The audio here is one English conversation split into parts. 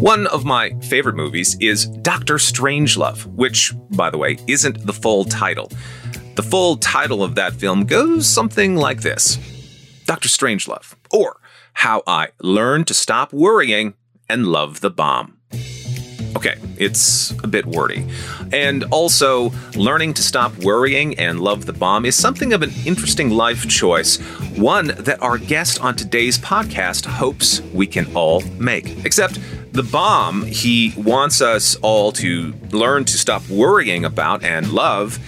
One of my favorite movies is Doctor Strangelove, which, by the way, isn't the full title. The full title of that film goes something like this Doctor Strangelove, or How I Learned to Stop Worrying and Love the Bomb. Okay, it's a bit wordy. And also, learning to stop worrying and love the bomb is something of an interesting life choice, one that our guest on today's podcast hopes we can all make. Except, the bomb he wants us all to learn to stop worrying about and love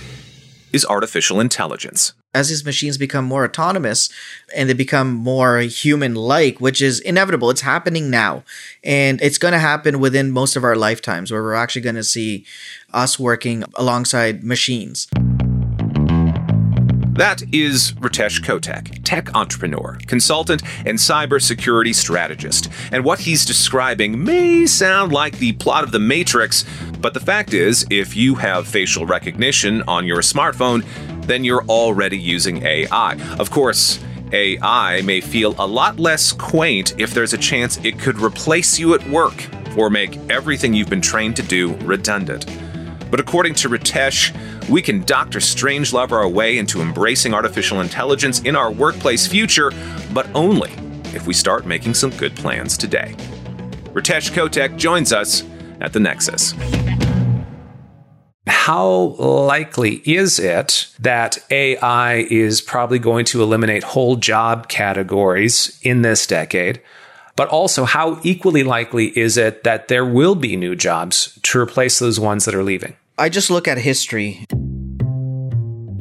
is artificial intelligence as these machines become more autonomous and they become more human like, which is inevitable. It's happening now. And it's going to happen within most of our lifetimes where we're actually going to see us working alongside machines. That is Ritesh Kotak, tech entrepreneur, consultant, and cybersecurity strategist. And what he's describing may sound like the plot of The Matrix, but the fact is, if you have facial recognition on your smartphone, then you're already using AI. Of course, AI may feel a lot less quaint if there's a chance it could replace you at work or make everything you've been trained to do redundant. But according to Ritesh, we can Doctor Strangelove our way into embracing artificial intelligence in our workplace future, but only if we start making some good plans today. Ritesh Kotak joins us at the Nexus. How likely is it that AI is probably going to eliminate whole job categories in this decade? But also, how equally likely is it that there will be new jobs to replace those ones that are leaving? I just look at history.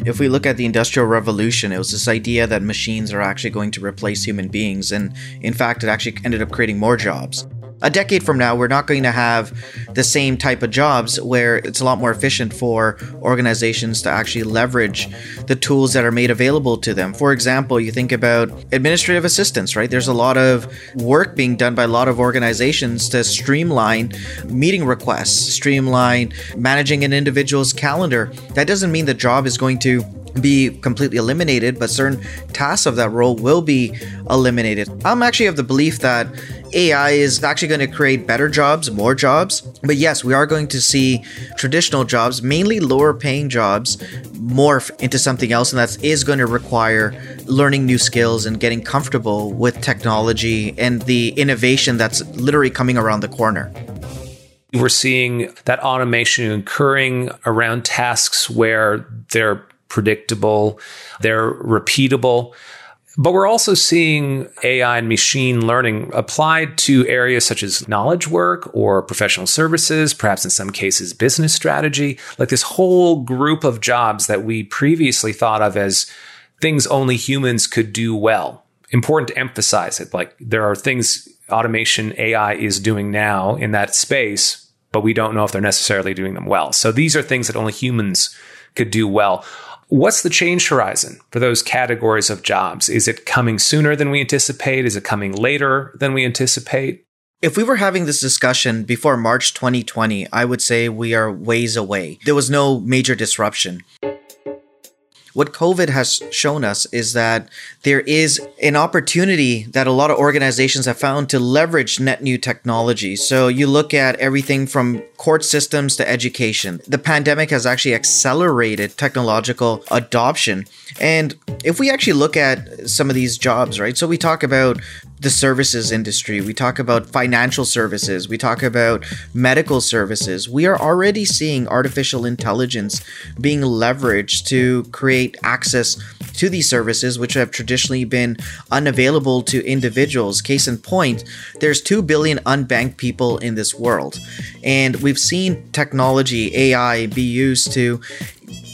If we look at the Industrial Revolution, it was this idea that machines are actually going to replace human beings, and in fact, it actually ended up creating more jobs a decade from now, we're not going to have the same type of jobs where it's a lot more efficient for organizations to actually leverage the tools that are made available to them. For example, you think about administrative assistants, right? There's a lot of work being done by a lot of organizations to streamline meeting requests, streamline managing an individual's calendar. That doesn't mean the job is going to be completely eliminated, but certain tasks of that role will be eliminated. I'm actually of the belief that AI is actually going to create better jobs, more jobs. But yes, we are going to see traditional jobs, mainly lower paying jobs, morph into something else. And that is going to require learning new skills and getting comfortable with technology and the innovation that's literally coming around the corner. We're seeing that automation occurring around tasks where they're predictable, they're repeatable. But we're also seeing AI and machine learning applied to areas such as knowledge work or professional services, perhaps in some cases, business strategy, like this whole group of jobs that we previously thought of as things only humans could do well. Important to emphasize it. Like there are things automation AI is doing now in that space, but we don't know if they're necessarily doing them well. So these are things that only humans could do well. What's the change horizon for those categories of jobs? Is it coming sooner than we anticipate? Is it coming later than we anticipate? If we were having this discussion before March 2020, I would say we are ways away. There was no major disruption. What COVID has shown us is that there is an opportunity that a lot of organizations have found to leverage net new technology. So you look at everything from court systems to education. The pandemic has actually accelerated technological adoption. And if we actually look at some of these jobs, right? So we talk about the services industry, we talk about financial services, we talk about medical services. We are already seeing artificial intelligence being leveraged to create access to these services, which have traditionally been unavailable to individuals. Case in point, there's 2 billion unbanked people in this world. And we've seen technology, AI, be used to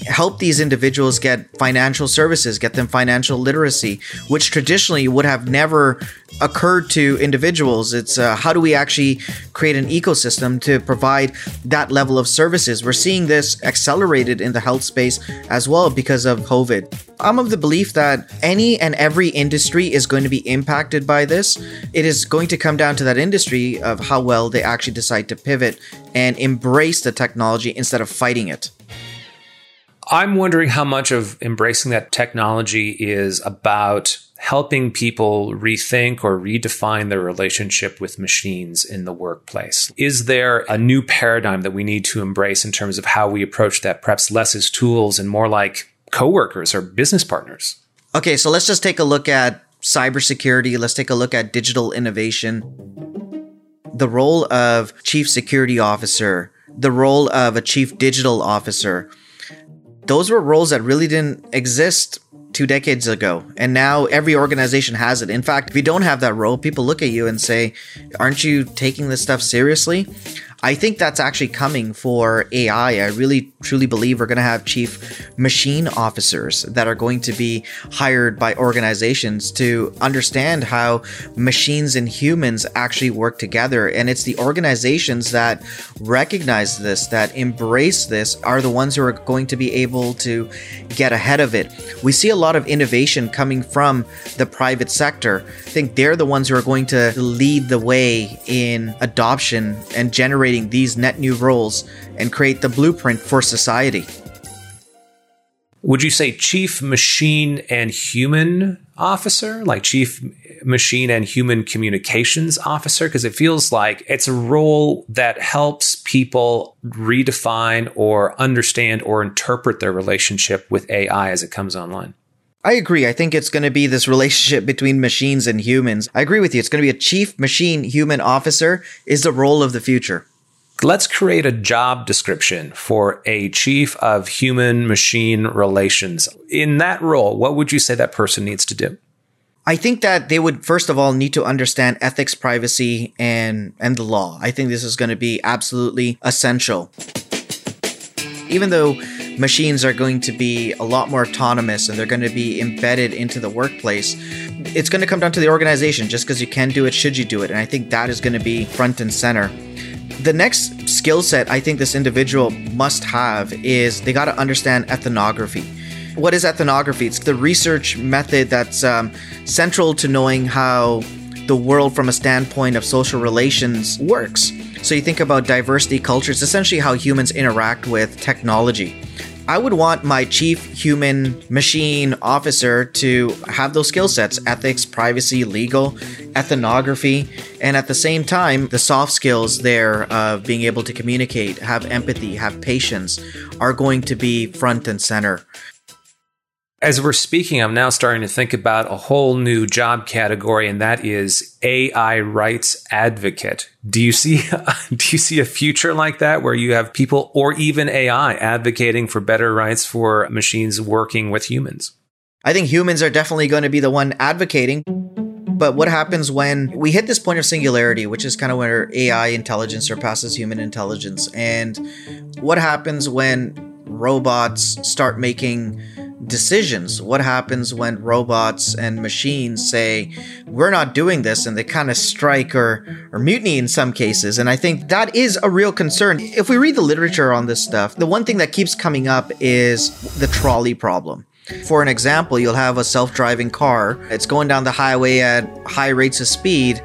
help these individuals get financial services, get them financial literacy, which traditionally would have never occurred to individuals. It's uh, how do we actually create an ecosystem to provide that level of services? We're seeing this accelerated in the health space as well because of COVID. I'm of the belief that any and every industry is going to be impacted by this. It is going to come down to that industry of how well they actually decide to pivot and embrace the technology instead of fighting it. I'm wondering how much of embracing that technology is about helping people rethink or redefine their relationship with machines in the workplace. Is there a new paradigm that we need to embrace in terms of how we approach that, perhaps less as tools and more like coworkers or business partners? Okay, so let's just take a look at cybersecurity. Let's take a look at digital innovation. The role of chief security officer, the role of a chief digital officer, those were roles that really didn't exist two decades ago. And now every organization has it. In fact, if you don't have that role, people look at you and say, Aren't you taking this stuff seriously? I think that's actually coming for AI. I really truly believe we're going to have chief machine officers that are going to be hired by organizations to understand how machines and humans actually work together. And it's the organizations that recognize this, that embrace this, are the ones who are going to be able to get ahead of it. We see a lot of innovation coming from the private sector. I think they're the ones who are going to lead the way in adoption and generating these net new roles and create the blueprint for society. Would you say chief machine and human officer, like chief machine and human communications officer? Because it feels like it's a role that helps people redefine or understand or interpret their relationship with AI as it comes online. I agree. I think it's going to be this relationship between machines and humans. I agree with you. It's going to be a chief machine human officer is the role of the future. Let's create a job description for a chief of human machine relations. In that role, what would you say that person needs to do? I think that they would first of all need to understand ethics, privacy, and and the law. I think this is going to be absolutely essential. Even though machines are going to be a lot more autonomous and they're going to be embedded into the workplace, it's going to come down to the organization. Just because you can do it, should you do it? And I think that is going to be front and center. The next skill set I think this individual must have is they got to understand ethnography. What is ethnography? It's the research method that's um, central to knowing how the world from a standpoint of social relations works. So you think about diversity cultures, essentially how humans interact with technology. I would want my chief human machine officer to have those skill sets ethics, privacy, legal, ethnography, and at the same time, the soft skills there of being able to communicate, have empathy, have patience are going to be front and center. As we're speaking, I'm now starting to think about a whole new job category, and that is AI rights advocate. Do you see do you see a future like that where you have people or even AI advocating for better rights for machines working with humans? I think humans are definitely going to be the one advocating. But what happens when we hit this point of singularity, which is kind of where AI intelligence surpasses human intelligence? And what happens when robots start making decisions. What happens when robots and machines say, we're not doing this, and they kind of strike or, or mutiny in some cases? And I think that is a real concern. If we read the literature on this stuff, the one thing that keeps coming up is the trolley problem. For an example, you'll have a self driving car. It's going down the highway at high rates of speed,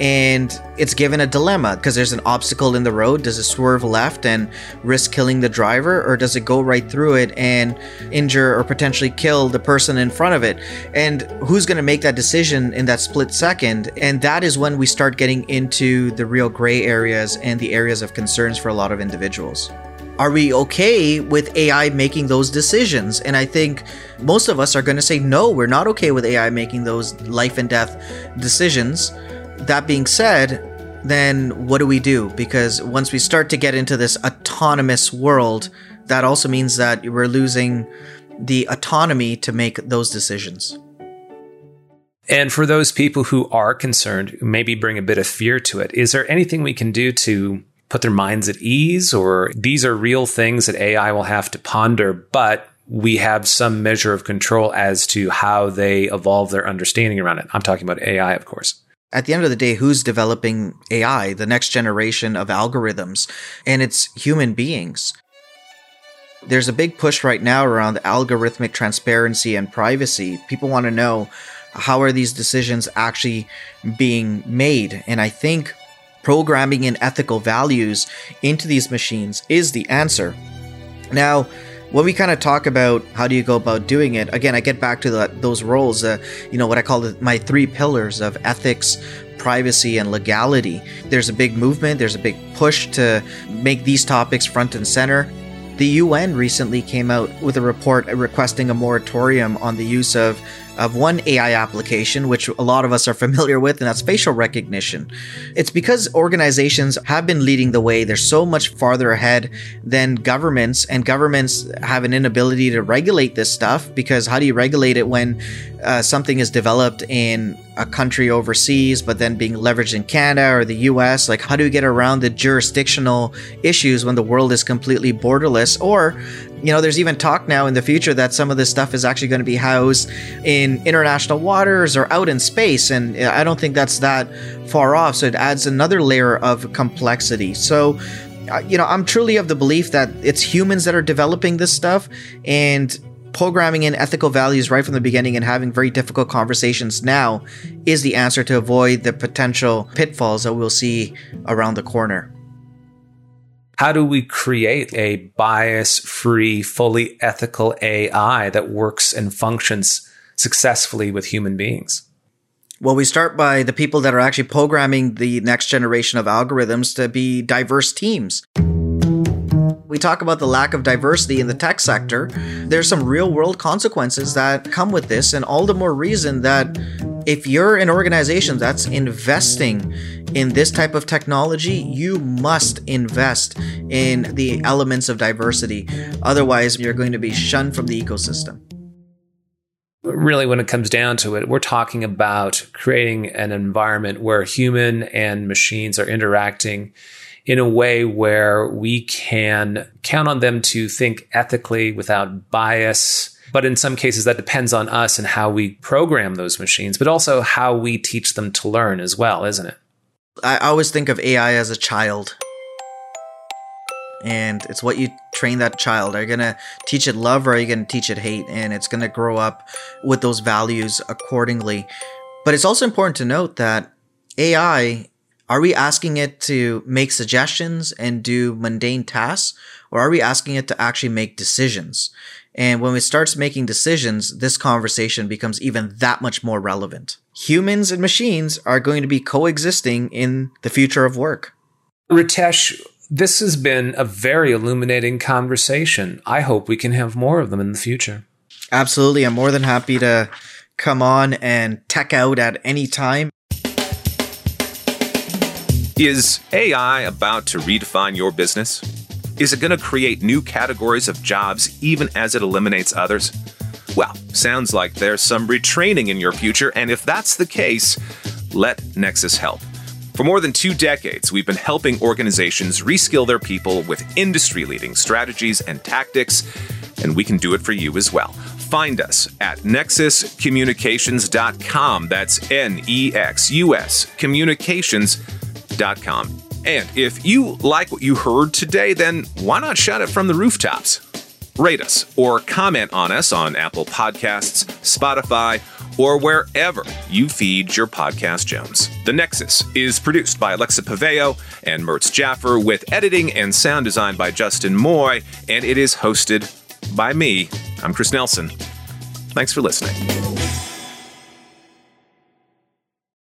and it's given a dilemma because there's an obstacle in the road. Does it swerve left and risk killing the driver, or does it go right through it and injure or potentially kill the person in front of it? And who's going to make that decision in that split second? And that is when we start getting into the real gray areas and the areas of concerns for a lot of individuals. Are we okay with AI making those decisions? And I think most of us are going to say, no, we're not okay with AI making those life and death decisions that being said, then what do we do? Because once we start to get into this autonomous world, that also means that we're losing the autonomy to make those decisions. And for those people who are concerned, maybe bring a bit of fear to it, is there anything we can do to put their minds at ease? Or these are real things that AI will have to ponder, but we have some measure of control as to how they evolve their understanding around it? I'm talking about AI, of course at the end of the day, who's developing AI, the next generation of algorithms? And it's human beings. There's a big push right now around algorithmic transparency and privacy. People want to know how are these decisions actually being made? And I think programming in ethical values into these machines is the answer. Now, when we kind of talk about how do you go about doing it, again, I get back to the, those roles, uh, you know, what I call the, my three pillars of ethics, privacy, and legality. There's a big movement, there's a big push to make these topics front and center. The UN recently came out with a report requesting a moratorium on the use of of one AI application, which a lot of us are familiar with, and that's facial recognition. It's because organizations have been leading the way. They're so much farther ahead than governments, and governments have an inability to regulate this stuff because how do you regulate it when uh, something is developed in a country overseas, but then being leveraged in Canada or the US? Like, how do we get around the jurisdictional issues when the world is completely borderless? Or you know, there's even talk now in the future that some of this stuff is actually going to be housed in international waters or out in space. And I don't think that's that far off. So it adds another layer of complexity. So, uh, you know, I'm truly of the belief that it's humans that are developing this stuff and programming in ethical values right from the beginning and having very difficult conversations now is the answer to avoid the potential pitfalls that we'll see around the corner. How do we create a bias free, fully ethical AI that works and functions successfully with human beings? Well, we start by the people that are actually programming the next generation of algorithms to be diverse teams. We talk about the lack of diversity in the tech sector. There's some real world consequences that come with this, and all the more reason that if you're an organization that's investing in this type of technology, you must invest in the elements of diversity. Otherwise, you're going to be shunned from the ecosystem. Really, when it comes down to it, we're talking about creating an environment where human and machines are interacting in a way where we can count on them to think ethically without bias, but in some cases, that depends on us and how we program those machines, but also how we teach them to learn as well, isn't it? I always think of AI as a child. And it's what you train that child. Are you going to teach it love or are you going to teach it hate? And it's going to grow up with those values accordingly. But it's also important to note that AI, are we asking it to make suggestions and do mundane tasks? Or are we asking it to actually make decisions? And when it starts making decisions, this conversation becomes even that much more relevant. Humans and machines are going to be coexisting in the future of work. Ritesh, this has been a very illuminating conversation. I hope we can have more of them in the future. Absolutely. I'm more than happy to come on and tech out at any time. Is AI about to redefine your business? Is it going to create new categories of jobs even as it eliminates others? Well, sounds like there's some retraining in your future, and if that's the case, let Nexus help. For more than two decades, we've been helping organizations reskill their people with industry leading strategies and tactics, and we can do it for you as well. Find us at nexuscommunications.com. That's N E X U S communications.com. And if you like what you heard today, then why not shout it from the rooftops? Rate us or comment on us on Apple Podcasts, Spotify, or wherever you feed your podcast gems. The Nexus is produced by Alexa Paveo and Mertz Jaffer with editing and sound design by Justin Moy, and it is hosted by me. I'm Chris Nelson. Thanks for listening.